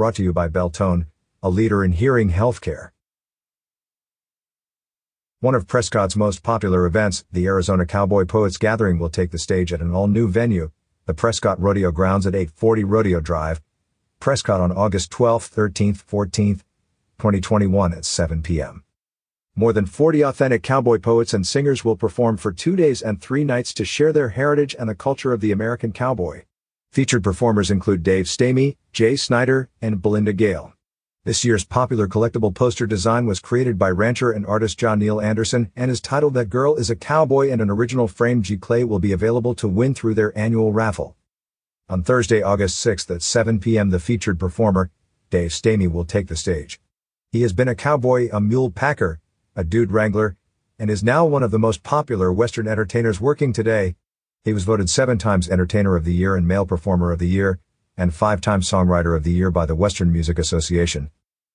Brought to you by Beltone, a leader in hearing healthcare. One of Prescott's most popular events, the Arizona Cowboy Poets Gathering will take the stage at an all-new venue, the Prescott Rodeo Grounds at 840 Rodeo Drive, Prescott on August 12th, 13th, 14th, 2021 at 7 p.m. More than 40 authentic cowboy poets and singers will perform for two days and three nights to share their heritage and the culture of the American cowboy. Featured performers include Dave Stamey, Jay Snyder, and Belinda Gale. This year's popular collectible poster design was created by rancher and artist John Neil Anderson and is titled That Girl is a Cowboy and an original framed giclée will be available to win through their annual raffle. On Thursday, August 6th at 7 p.m. the featured performer, Dave Stamey will take the stage. He has been a cowboy, a mule packer, a dude wrangler, and is now one of the most popular Western entertainers working today, he was voted seven times Entertainer of the Year and Male Performer of the Year, and five times Songwriter of the Year by the Western Music Association.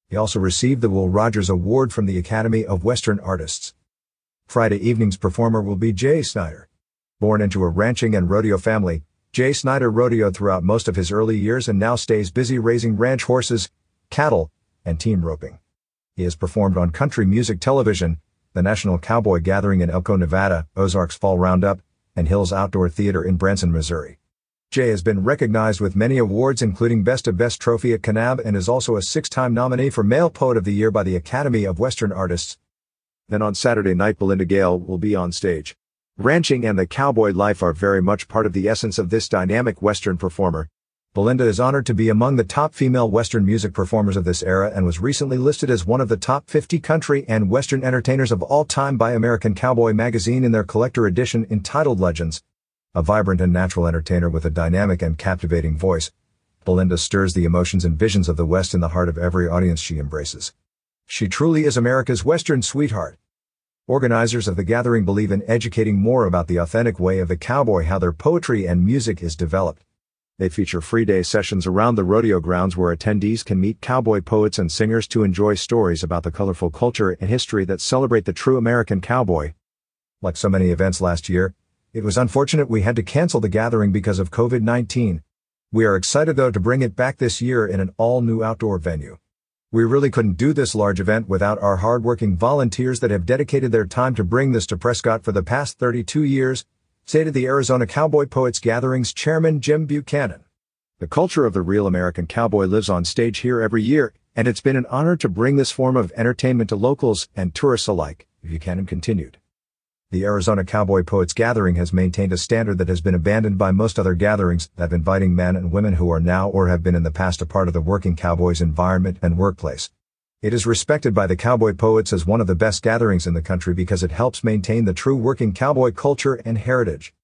He also received the Will Rogers Award from the Academy of Western Artists. Friday evening's performer will be Jay Snyder. Born into a ranching and rodeo family, Jay Snyder rodeoed throughout most of his early years and now stays busy raising ranch horses, cattle, and team roping. He has performed on country music television, the National Cowboy Gathering in Elko, Nevada, Ozarks Fall Roundup, and Hills Outdoor Theater in Branson, Missouri. Jay has been recognized with many awards including Best of Best Trophy at Kanab and is also a six-time nominee for Male Poet of the Year by the Academy of Western Artists. Then on Saturday night Belinda Gale will be on stage. Ranching and the cowboy life are very much part of the essence of this dynamic Western performer, Belinda is honored to be among the top female Western music performers of this era and was recently listed as one of the top 50 country and Western entertainers of all time by American Cowboy magazine in their collector edition entitled Legends. A vibrant and natural entertainer with a dynamic and captivating voice, Belinda stirs the emotions and visions of the West in the heart of every audience she embraces. She truly is America's Western sweetheart. Organizers of the gathering believe in educating more about the authentic way of the cowboy how their poetry and music is developed. They feature free day sessions around the rodeo grounds where attendees can meet cowboy poets and singers to enjoy stories about the colorful culture and history that celebrate the true American cowboy. Like so many events last year, it was unfortunate we had to cancel the gathering because of COVID-19. We are excited though to bring it back this year in an all-new outdoor venue. We really couldn't do this large event without our hardworking volunteers that have dedicated their time to bring this to Prescott for the past 32 years, stated the Arizona Cowboy Poets Gatherings chairman Jim Buchanan. The culture of the real American cowboy lives on stage here every year, and it's been an honor to bring this form of entertainment to locals and tourists alike, Buchanan continued. The Arizona Cowboy Poets Gathering has maintained a standard that has been abandoned by most other gatherings of inviting men and women who are now or have been in the past a part of the working cowboy's environment and workplace. It is respected by the cowboy poets as one of the best gatherings in the country because it helps maintain the true working cowboy culture and heritage.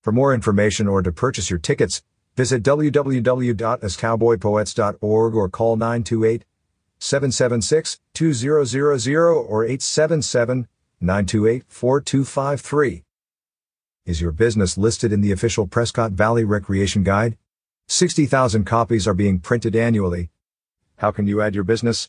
For more information or to purchase your tickets, visit www.azcowboypoets.org or call 928 776 2000 or 877 928 4253. Is your business listed in the official Prescott Valley Recreation Guide? 60,000 copies are being printed annually. How can you add your business?